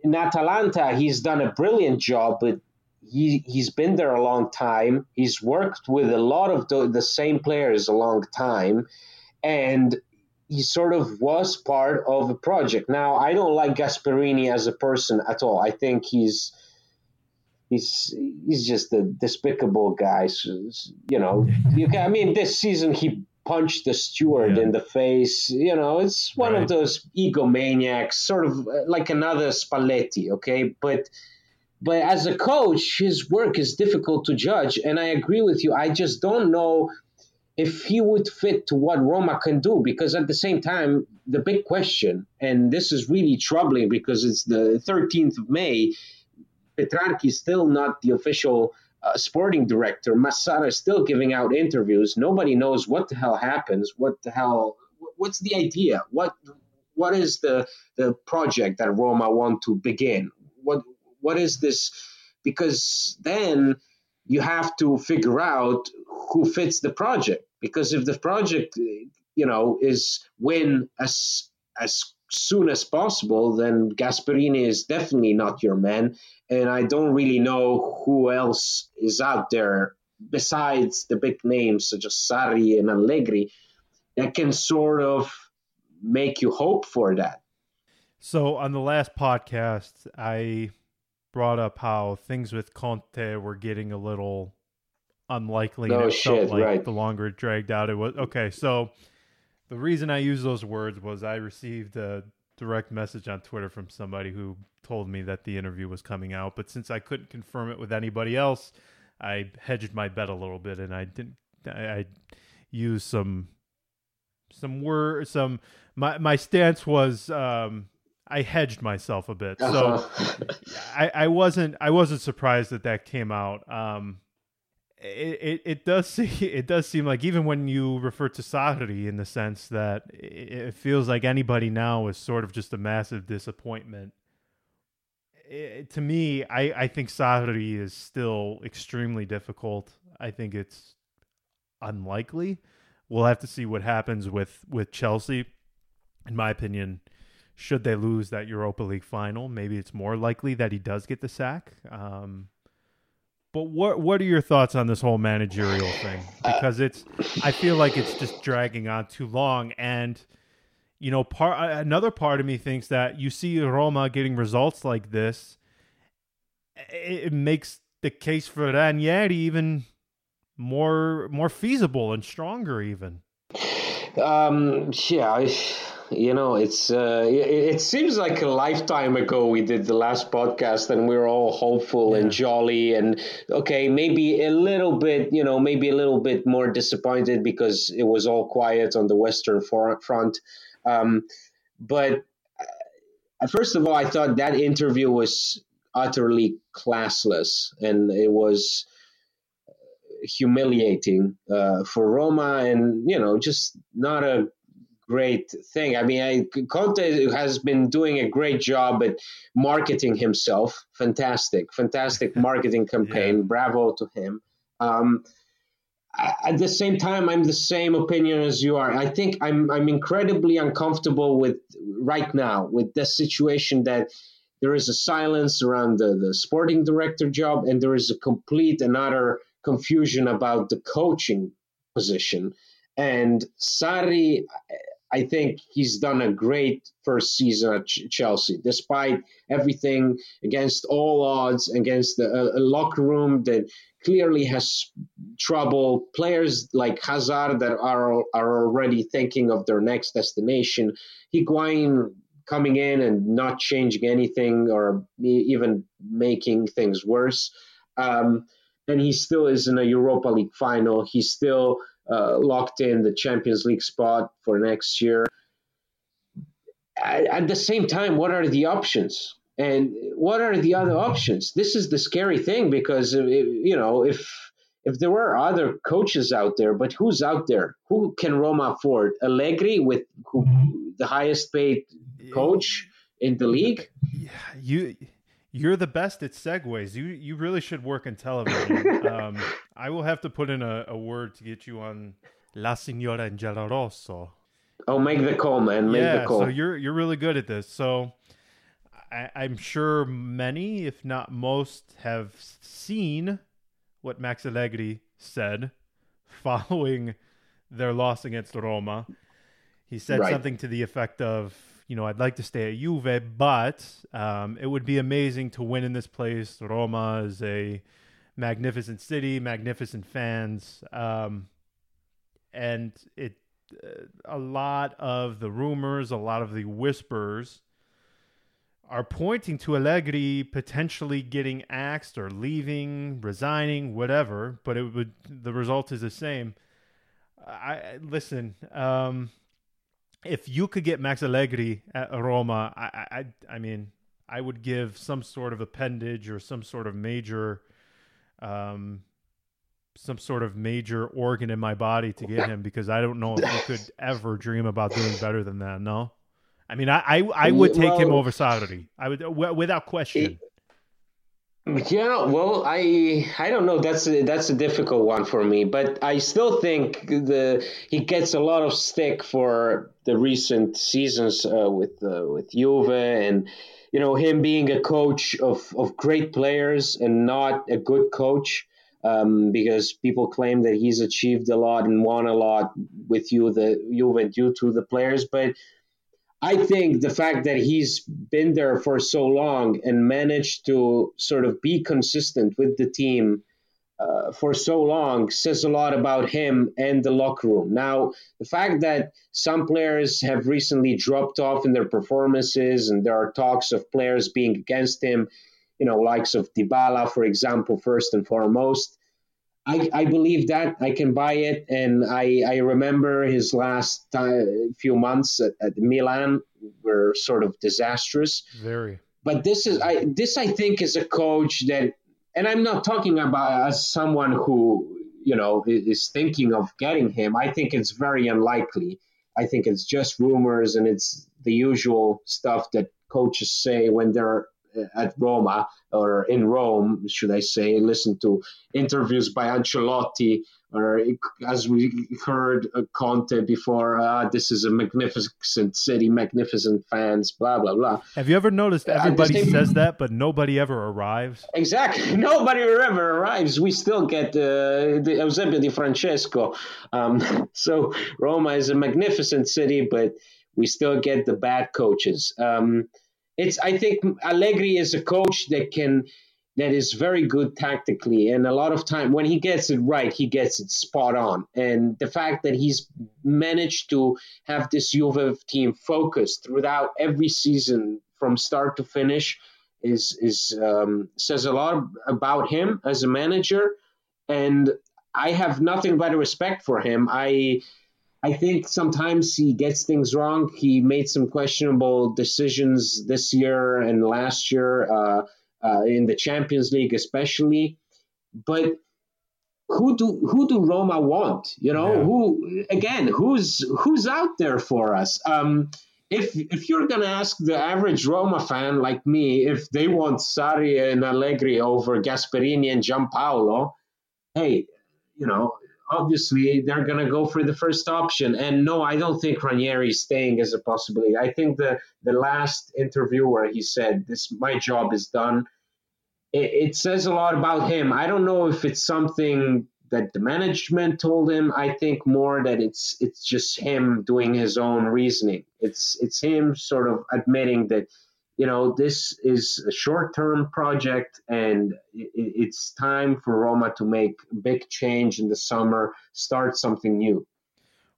in Atalanta, he's done a brilliant job, but he, he's been there a long time. He's worked with a lot of the, the same players a long time. And he sort of was part of a project. Now, I don't like Gasperini as a person at all. I think he's he's he's just a despicable guy. So, you know, you can, I mean, this season he punched the steward yeah. in the face. You know, it's one right. of those egomaniacs, sort of uh, like another Spalletti, okay? But but as a coach, his work is difficult to judge, and I agree with you. I just don't know if he would fit to what Roma can do, because at the same time, the big question, and this is really troubling because it's the 13th of May, Petrachi is still not the official uh, sporting director, Massara is still giving out interviews. Nobody knows what the hell happens. What the hell? What's the idea? What what is the the project that Roma want to begin? What what is this? Because then you have to figure out who fits the project. Because if the project, you know, is win as as soon as possible, then Gasperini is definitely not your man and I don't really know who else is out there besides the big names such as Sarri and Allegri that can sort of make you hope for that. So on the last podcast, I brought up how things with Conte were getting a little unlikely. No shit, like right? The longer it dragged out, it was okay. So the reason I use those words was I received a direct message on Twitter from somebody who told me that the interview was coming out, but since I couldn't confirm it with anybody else, I hedged my bet a little bit and I didn't. I, I used some some word some my my stance was um I hedged myself a bit. So uh-huh. I, I wasn't I wasn't surprised that that came out. Um it, it, it does see it does seem like even when you refer to Sarri in the sense that it feels like anybody now is sort of just a massive disappointment. It, to me, I, I think Sarri is still extremely difficult. I think it's unlikely. We'll have to see what happens with with Chelsea. In my opinion, should they lose that Europa League final, maybe it's more likely that he does get the sack. Um, but what what are your thoughts on this whole managerial thing? Because it's I feel like it's just dragging on too long and you know part another part of me thinks that you see Roma getting results like this it, makes the case for Ranieri even more more feasible and stronger even. Um yeah, I you know, it's uh, it, it, seems like a lifetime ago we did the last podcast, and we were all hopeful yeah. and jolly, and okay, maybe a little bit, you know, maybe a little bit more disappointed because it was all quiet on the Western front. Um, but uh, first of all, I thought that interview was utterly classless, and it was humiliating uh, for Roma, and you know, just not a great thing. I mean, I, Conte has been doing a great job at marketing himself. Fantastic, fantastic marketing campaign. Yeah. Bravo to him. Um, at the same time, I'm the same opinion as you are. I think I'm I'm incredibly uncomfortable with right now with the situation that there is a silence around the, the sporting director job and there is a complete and utter confusion about the coaching position. And Sarri, I think he's done a great first season at Chelsea, despite everything against all odds, against the, a, a locker room that clearly has trouble. Players like Hazard that are are already thinking of their next destination. Higuain coming in and not changing anything or even making things worse. Um, and he still is in a Europa League final. He's still uh, locked in the Champions League spot for next year. At, at the same time, what are the options? And what are the other options? This is the scary thing because it, you know if if there were other coaches out there, but who's out there? Who can Roma afford? Allegri with who, the highest paid coach in the league? You you're the best at segues. You you really should work in television. um, I will have to put in a, a, word to get you on La Signora in Giallorosso. Oh, make the call, man. Make yeah, the call. So you're you're really good at this. So I, I'm sure many, if not most, have seen what Max Allegri said following their loss against Roma. He said right. something to the effect of, you know, I'd like to stay at Juve, but um, it would be amazing to win in this place. Roma is a magnificent city, magnificent fans, um, and it. Uh, a lot of the rumors, a lot of the whispers are pointing to Allegri potentially getting axed or leaving, resigning, whatever. But it would the result is the same. I listen. Um, if you could get Max Allegri at Roma, I, I, I mean, I would give some sort of appendage or some sort of major, um, some sort of major organ in my body to get him because I don't know if you could ever dream about doing better than that. No. I mean, I I, I would take well, him over Sarri. I would without question. Yeah, well, I I don't know. That's a, that's a difficult one for me, but I still think the he gets a lot of stick for the recent seasons uh, with uh, with Juve and you know him being a coach of of great players and not a good coach. Um, because people claim that he's achieved a lot and won a lot with you the Juve due to the players, but I think the fact that he's been there for so long and managed to sort of be consistent with the team uh, for so long says a lot about him and the locker room. Now, the fact that some players have recently dropped off in their performances and there are talks of players being against him, you know, likes of Dybala, for example, first and foremost. I, I believe that I can buy it, and I, I remember his last few months at, at Milan were sort of disastrous. Very. But this is I this I think is a coach that, and I'm not talking about as someone who you know is thinking of getting him. I think it's very unlikely. I think it's just rumors, and it's the usual stuff that coaches say when they're at Roma or in Rome, should I say, listen to interviews by Ancelotti or as we heard uh, Conte before, uh, this is a magnificent city, magnificent fans, blah blah blah. Have you ever noticed everybody uh, says that, but nobody ever arrives? Exactly, nobody ever arrives. We still get uh, the Eusebio Di Francesco. Um, so Roma is a magnificent city, but we still get the bad coaches. Um, it's I think Allegri is a coach that can that is very good tactically and a lot of time when he gets it right he gets it spot on. And the fact that he's managed to have this Juve team focused throughout every season from start to finish is is um, says a lot about him as a manager. And I have nothing but respect for him. I I think sometimes he gets things wrong. He made some questionable decisions this year and last year uh, uh, in the Champions League, especially. But who do who do Roma want? You know, yeah. who again? Who's who's out there for us? Um, if if you're gonna ask the average Roma fan like me if they want Sarri and Allegri over Gasperini and Giampaolo, hey, you know, obviously they're going to go for the first option. And no, I don't think Ranieri is staying as a possibility. I think the the last interview where he said, "This my job is done." it, it says a lot about him. I don't know if it's something that the management told him. I think more that it's it's just him doing his own reasoning. It's it's him sort of admitting that you know this is a short term project and it's time for Roma to make a big change in the summer, start something new.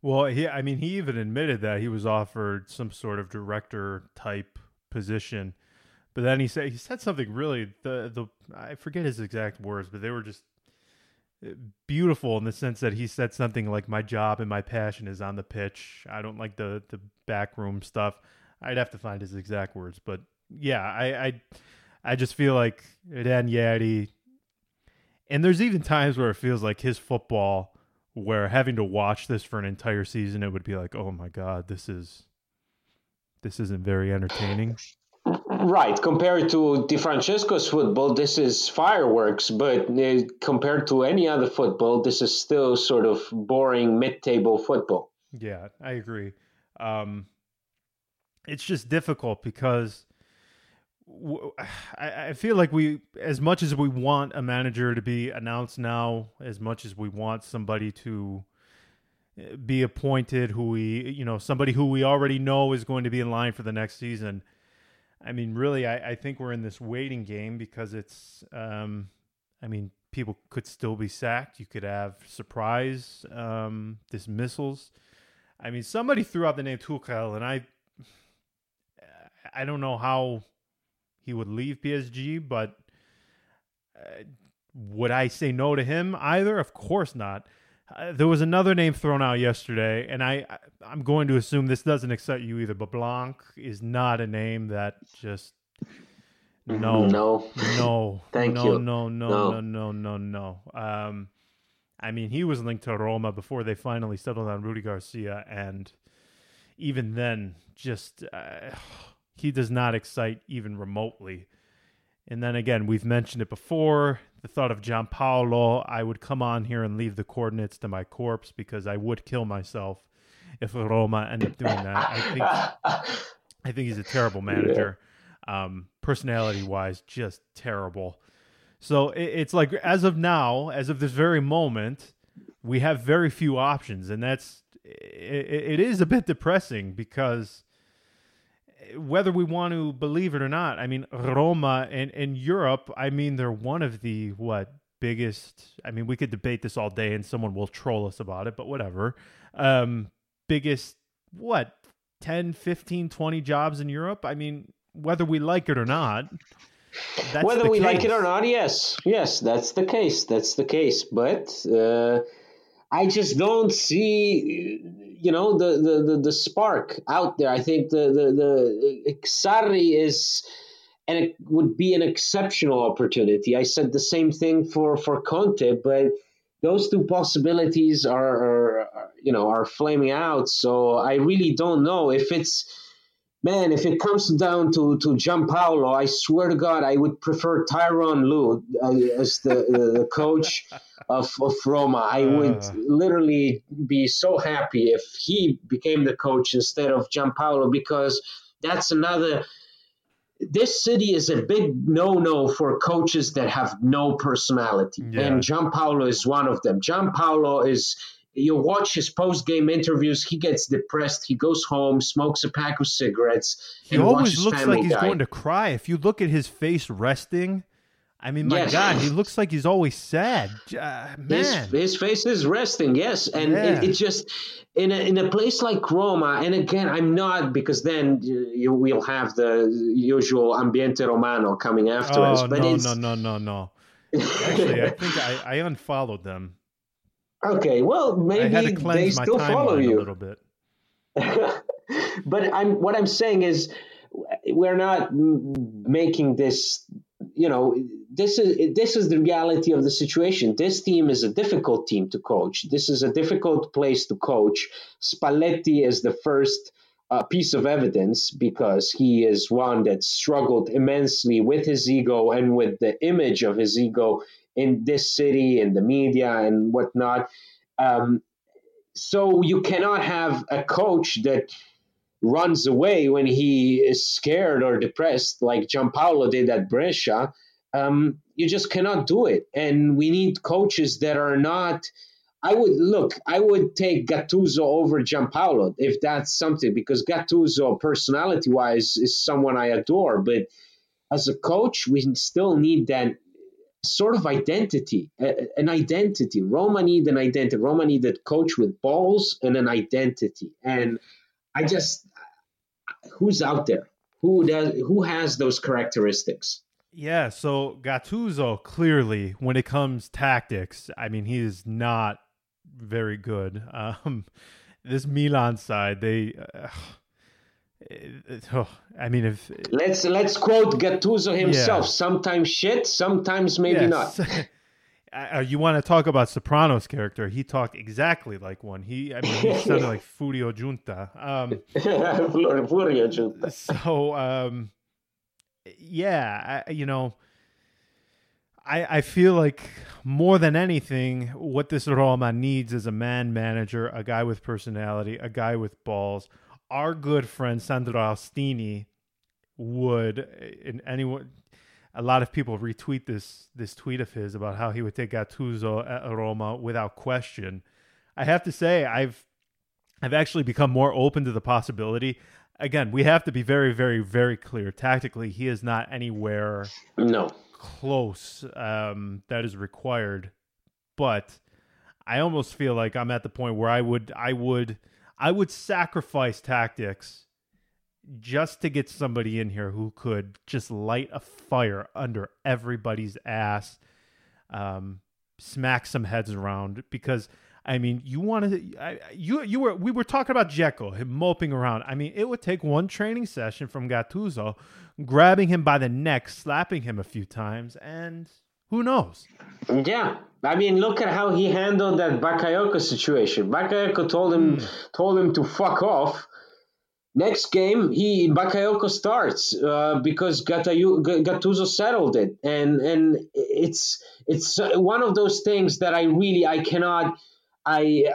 Well, he I mean he even admitted that he was offered some sort of director type position. But then he said he said something really the the I forget his exact words, but they were just eh, beautiful in the sense that he said something like my job and my passion is on the pitch. I don't like the the backroom stuff. I'd have to find his exact words, but yeah, I I, I just feel like Ranieri and there's even times where it feels like his football where having to watch this for an entire season it would be like, "Oh my god, this is this isn't very entertaining." Right, compared to Di Francesco's football, this is fireworks. But uh, compared to any other football, this is still sort of boring mid-table football. Yeah, I agree. Um, it's just difficult because I, feel like we, as much as we want a manager to be announced now, as much as we want somebody to uh, be appointed, who we, you know, somebody who we already know is going to be in line for the next season I mean, really, I, I think we're in this waiting game because it's, um, I mean, people could still be sacked. You could have surprise um, dismissals. I mean, somebody threw out the name Tuchel, and I, I don't know how he would leave PSG, but uh, would I say no to him either? Of course not. Uh, there was another name thrown out yesterday, and I, I am going to assume this doesn't excite you either. But Blanc is not a name that just no no no thank no, you no no no no no no no. Um, I mean he was linked to Roma before they finally settled on Rudy Garcia, and even then, just uh, he does not excite even remotely. And then again, we've mentioned it before the thought of Giampaolo, I would come on here and leave the coordinates to my corpse because I would kill myself if Roma ended up doing that. I think I think he's a terrible manager. Yeah. Um, personality wise, just terrible. So it, it's like as of now, as of this very moment, we have very few options, and that's it, it is a bit depressing because whether we want to believe it or not, I mean, Roma and in Europe, I mean, they're one of the what biggest. I mean, we could debate this all day, and someone will troll us about it, but whatever. Um, biggest what 10, 15, 20 jobs in Europe. I mean, whether we like it or not. whether we case. like it or not, yes, yes, that's the case. That's the case. But uh, I just don't see you know the, the the, the spark out there. I think the the the Sarri is and it would be an exceptional opportunity. I said the same thing for for Conte, but those two possibilities are, are, you know are flaming out. So I really don't know if it's man. If it comes down to to Giampaolo, I swear to God, I would prefer Tyronn Lue uh, as the, the coach of, of Roma. I would uh. literally be so happy if he became the coach instead of Giampaolo because that's another. This city is a big no-no for coaches that have no personality, yeah. and Giampaolo is one of them. Giampaolo is you watch his post-game interviews he gets depressed he goes home smokes a pack of cigarettes he always looks like he's die. going to cry if you look at his face resting I mean, my yes. God, he looks like he's always sad. Uh, man, his, his, face is resting. Yes, and yeah. it, it, just in a, in a place like Roma. And again, I'm not because then you will have the usual ambiente romano coming afterwards. Oh, but no, no, no, no, no. Actually, I think I, I unfollowed them. Okay, well, maybe they still follow you a little bit. but I'm what I'm saying is we're not making this you know this is this is the reality of the situation. This team is a difficult team to coach. This is a difficult place to coach. Spalletti is the first uh, piece of evidence because he is one that struggled immensely with his ego and with the image of his ego in this city and the media and whatnot um, so you cannot have a coach that runs away when he is scared or depressed, like Giampaolo did at Brescia. Um, you just cannot do it. And we need coaches that are not. I would look. I would take Gattuso over Giampaolo if that's something because Gattuso, personality-wise, is someone I adore. But as a coach, we still need that sort of identity, an identity. Roma need an identity. Roma need a coach with balls and an identity. And I just, who's out there? Who does? Who has those characteristics? Yeah, so Gattuso clearly, when it comes tactics, I mean, he is not very good. Um, this Milan side, they. Uh, oh, I mean, if let's let's quote Gattuso himself. Yeah. Sometimes shit, sometimes maybe yes. not. uh, you want to talk about Soprano's character? He talked exactly like one. He, I mean, he sounded like Furio Giunta. Um, Furio Giunta. So, um, yeah, I, you know, I I feel like more than anything, what this Roma needs is a man manager, a guy with personality, a guy with balls our good friend Sandro Austini would, and anyone, a lot of people retweet this this tweet of his about how he would take Gattuso at Roma without question. I have to say, I've I've actually become more open to the possibility. Again, we have to be very, very, very clear. Tactically, he is not anywhere no close um, that is required. But I almost feel like I'm at the point where I would I would I would sacrifice tactics just to get somebody in here who could just light a fire under everybody's ass, um, smack some heads around. Because I mean, you want to, you you were we were talking about Dzeko, him moping around. I mean, it would take one training session from Gattuso, grabbing him by the neck, slapping him a few times, and who knows? Yeah, I mean, look at how he handled that Bakayoko situation. Bakayoko told him mm. told him to fuck off. Next game, he Bakayoko starts uh, because Gatayu, Gattuso settled it, and and it's it's one of those things that I really I cannot I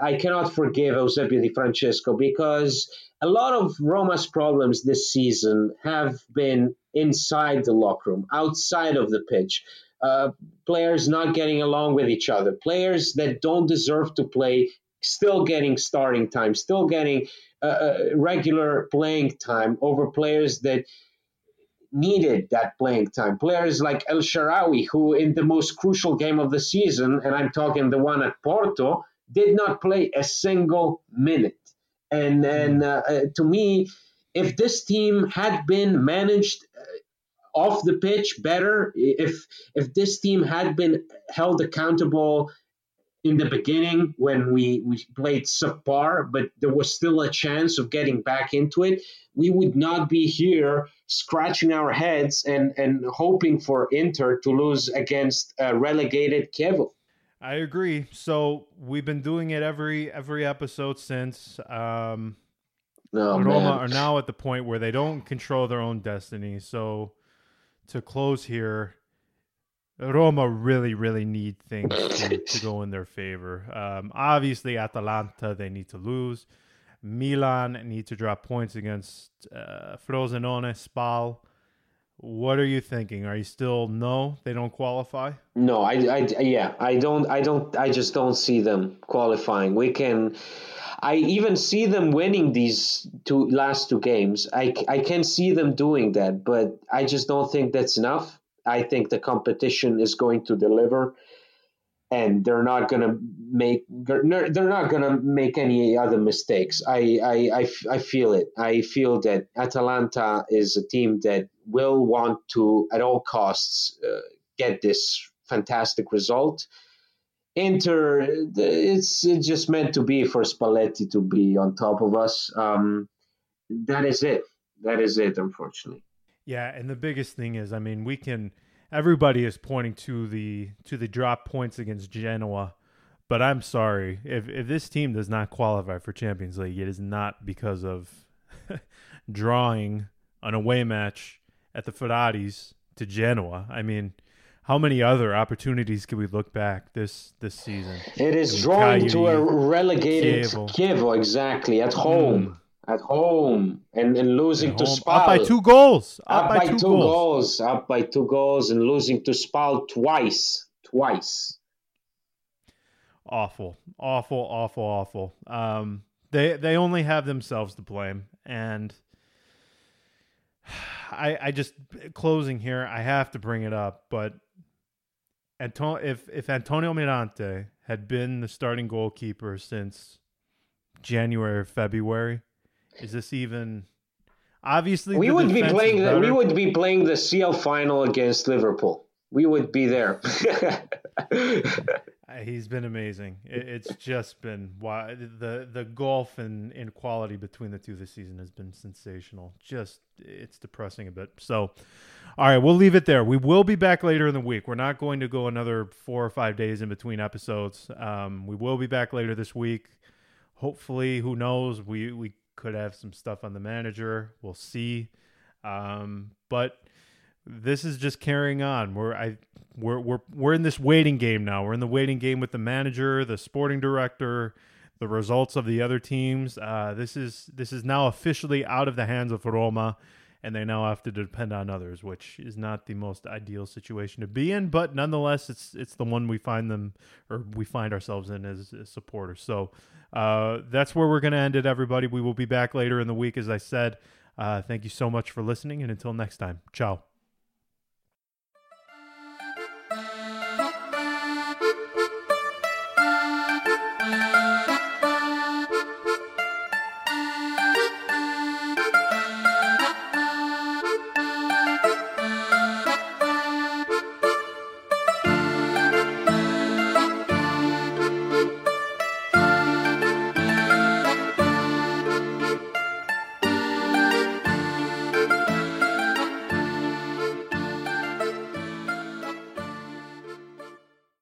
I cannot forgive Eusebio Di Francesco because a lot of Roma's problems this season have been inside the locker room, outside of the pitch uh, players not getting along with each other, players that don't deserve to play still getting starting time, still getting uh, uh, regular playing time over players that needed that playing time. Players like El Shaarawy, who in the most crucial game of the season, and I'm talking the one at Porto, did not play a single minute. And and uh, uh to me, if this team had been managed off the pitch better. If if this team had been held accountable in the beginning when we, we played subpar, but there was still a chance of getting back into it, we would not be here scratching our heads and, and hoping for Inter to lose against a relegated Chievo. I agree. So we've been doing it every every episode since. Um, oh, Roma man. are now at the point where they don't control their own destiny. So to close here, Roma really, really need things to, to go in their favor. Um, obviously, Atalanta they need to lose. Milan need to drop points against uh, Frosinone, Spal. What are you thinking? Are you still no? They don't qualify. No, I, I, yeah, I don't, I don't, I just don't see them qualifying. We can. I even see them winning these two last two games. I, I can see them doing that, but I just don't think that's enough. I think the competition is going to deliver, and they're not going to make they're, not going to make any other mistakes. I, I, I, I feel it. I feel that Atalanta is a team that will want to at all costs uh, get this fantastic result Inter, it's, it's just meant to be for Spalletti to be on top of us. Um, that is it. That is it, unfortunately. Yeah, and the biggest thing is, I mean, we can. Everybody is pointing to the to the drop points against Genoa, but I'm sorry if if this team does not qualify for Champions League, it is not because of drawing an away match at the Ferraris to Genoa. I mean, how many other opportunities can we look back this this season? It is drawing to a relegated Chievo. Chievo exactly at home. Mm. At home and, and losing to Spal. Up by two goals. Up, Up by, by, two, goals. goals. Up by two goals and losing to Spal twice. Twice. Awful, awful, awful, awful. Um, they they only have themselves to blame, and I I just closing here. I have to bring it up, but Anto- if if Antonio Mirante had been the starting goalkeeper since January or February, is this even? Obviously, We would be playing the, we would be playing the CL final against Liverpool. We would be there. Uh, He's been amazing. It, it's just been why the the gulf and inequality between the two this season has been sensational. Just it's depressing a bit. So, all right, we'll leave it there. We will be back later in the week. We're not going to go another four or five days in between episodes. Um, we will be back later this week. Hopefully, who knows? We we could have some stuff on the manager. We'll see. Um, but this is just carrying on. We're I we're we're we're in this waiting game now. We're in the waiting game with the manager, the sporting director, the results of the other teams. Uh, this is this is now officially out of the hands of Roma, and they now have to depend on others, which is not the most ideal situation to be in. But nonetheless, it's it's the one we find them or we find ourselves in as, as supporters. So uh, that's where we're going to end it, everybody. We will be back later in the week, as I said. Uh, thank you so much for listening, and until next time, ciao.